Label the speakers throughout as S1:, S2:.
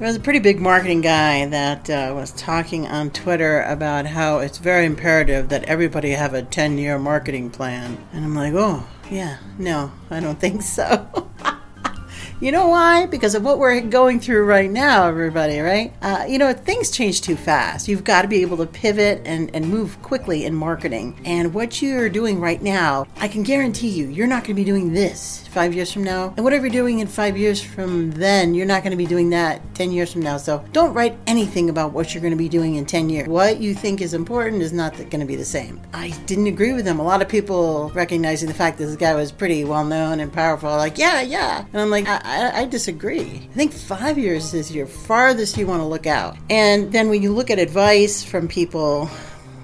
S1: There was a pretty big marketing guy that uh, was talking on Twitter about how it's very imperative that everybody have a 10 year marketing plan. And I'm like, oh, yeah, no, I don't think so. You know why? Because of what we're going through right now, everybody, right? Uh, you know, things change too fast. You've got to be able to pivot and, and move quickly in marketing. And what you're doing right now, I can guarantee you, you're not going to be doing this five years from now. And whatever you're doing in five years from then, you're not going to be doing that 10 years from now. So don't write anything about what you're going to be doing in 10 years. What you think is important is not going to be the same. I didn't agree with him. A lot of people recognizing the fact that this guy was pretty well known and powerful, like, yeah, yeah. And I'm like, I, I, I disagree. I think five years is your farthest you want to look out. And then when you look at advice from people,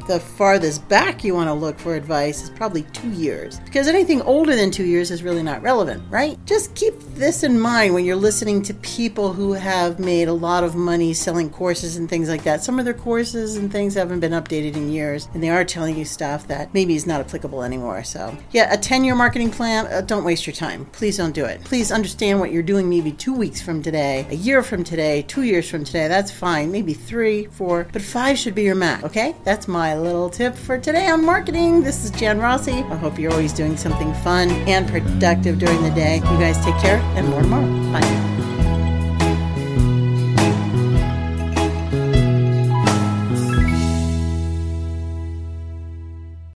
S1: the farthest back you want to look for advice is probably two years. Because anything older than two years is really not relevant, right? Just keep this in mind when you're listening to people who have made a lot of money selling courses and things like that. Some of their courses and things haven't been updated in years, and they are telling you stuff that maybe is not applicable anymore. So, yeah, a 10 year marketing plan, uh, don't waste your time. Please don't do it. Please understand what you're doing maybe two weeks from today, a year from today, two years from today. That's fine. Maybe three, four, but five should be your max, okay? That's my little tip for today on marketing. This is Jan Rossi. I hope you're always doing something fun and productive during the day. You guys take care and more tomorrow. Bye.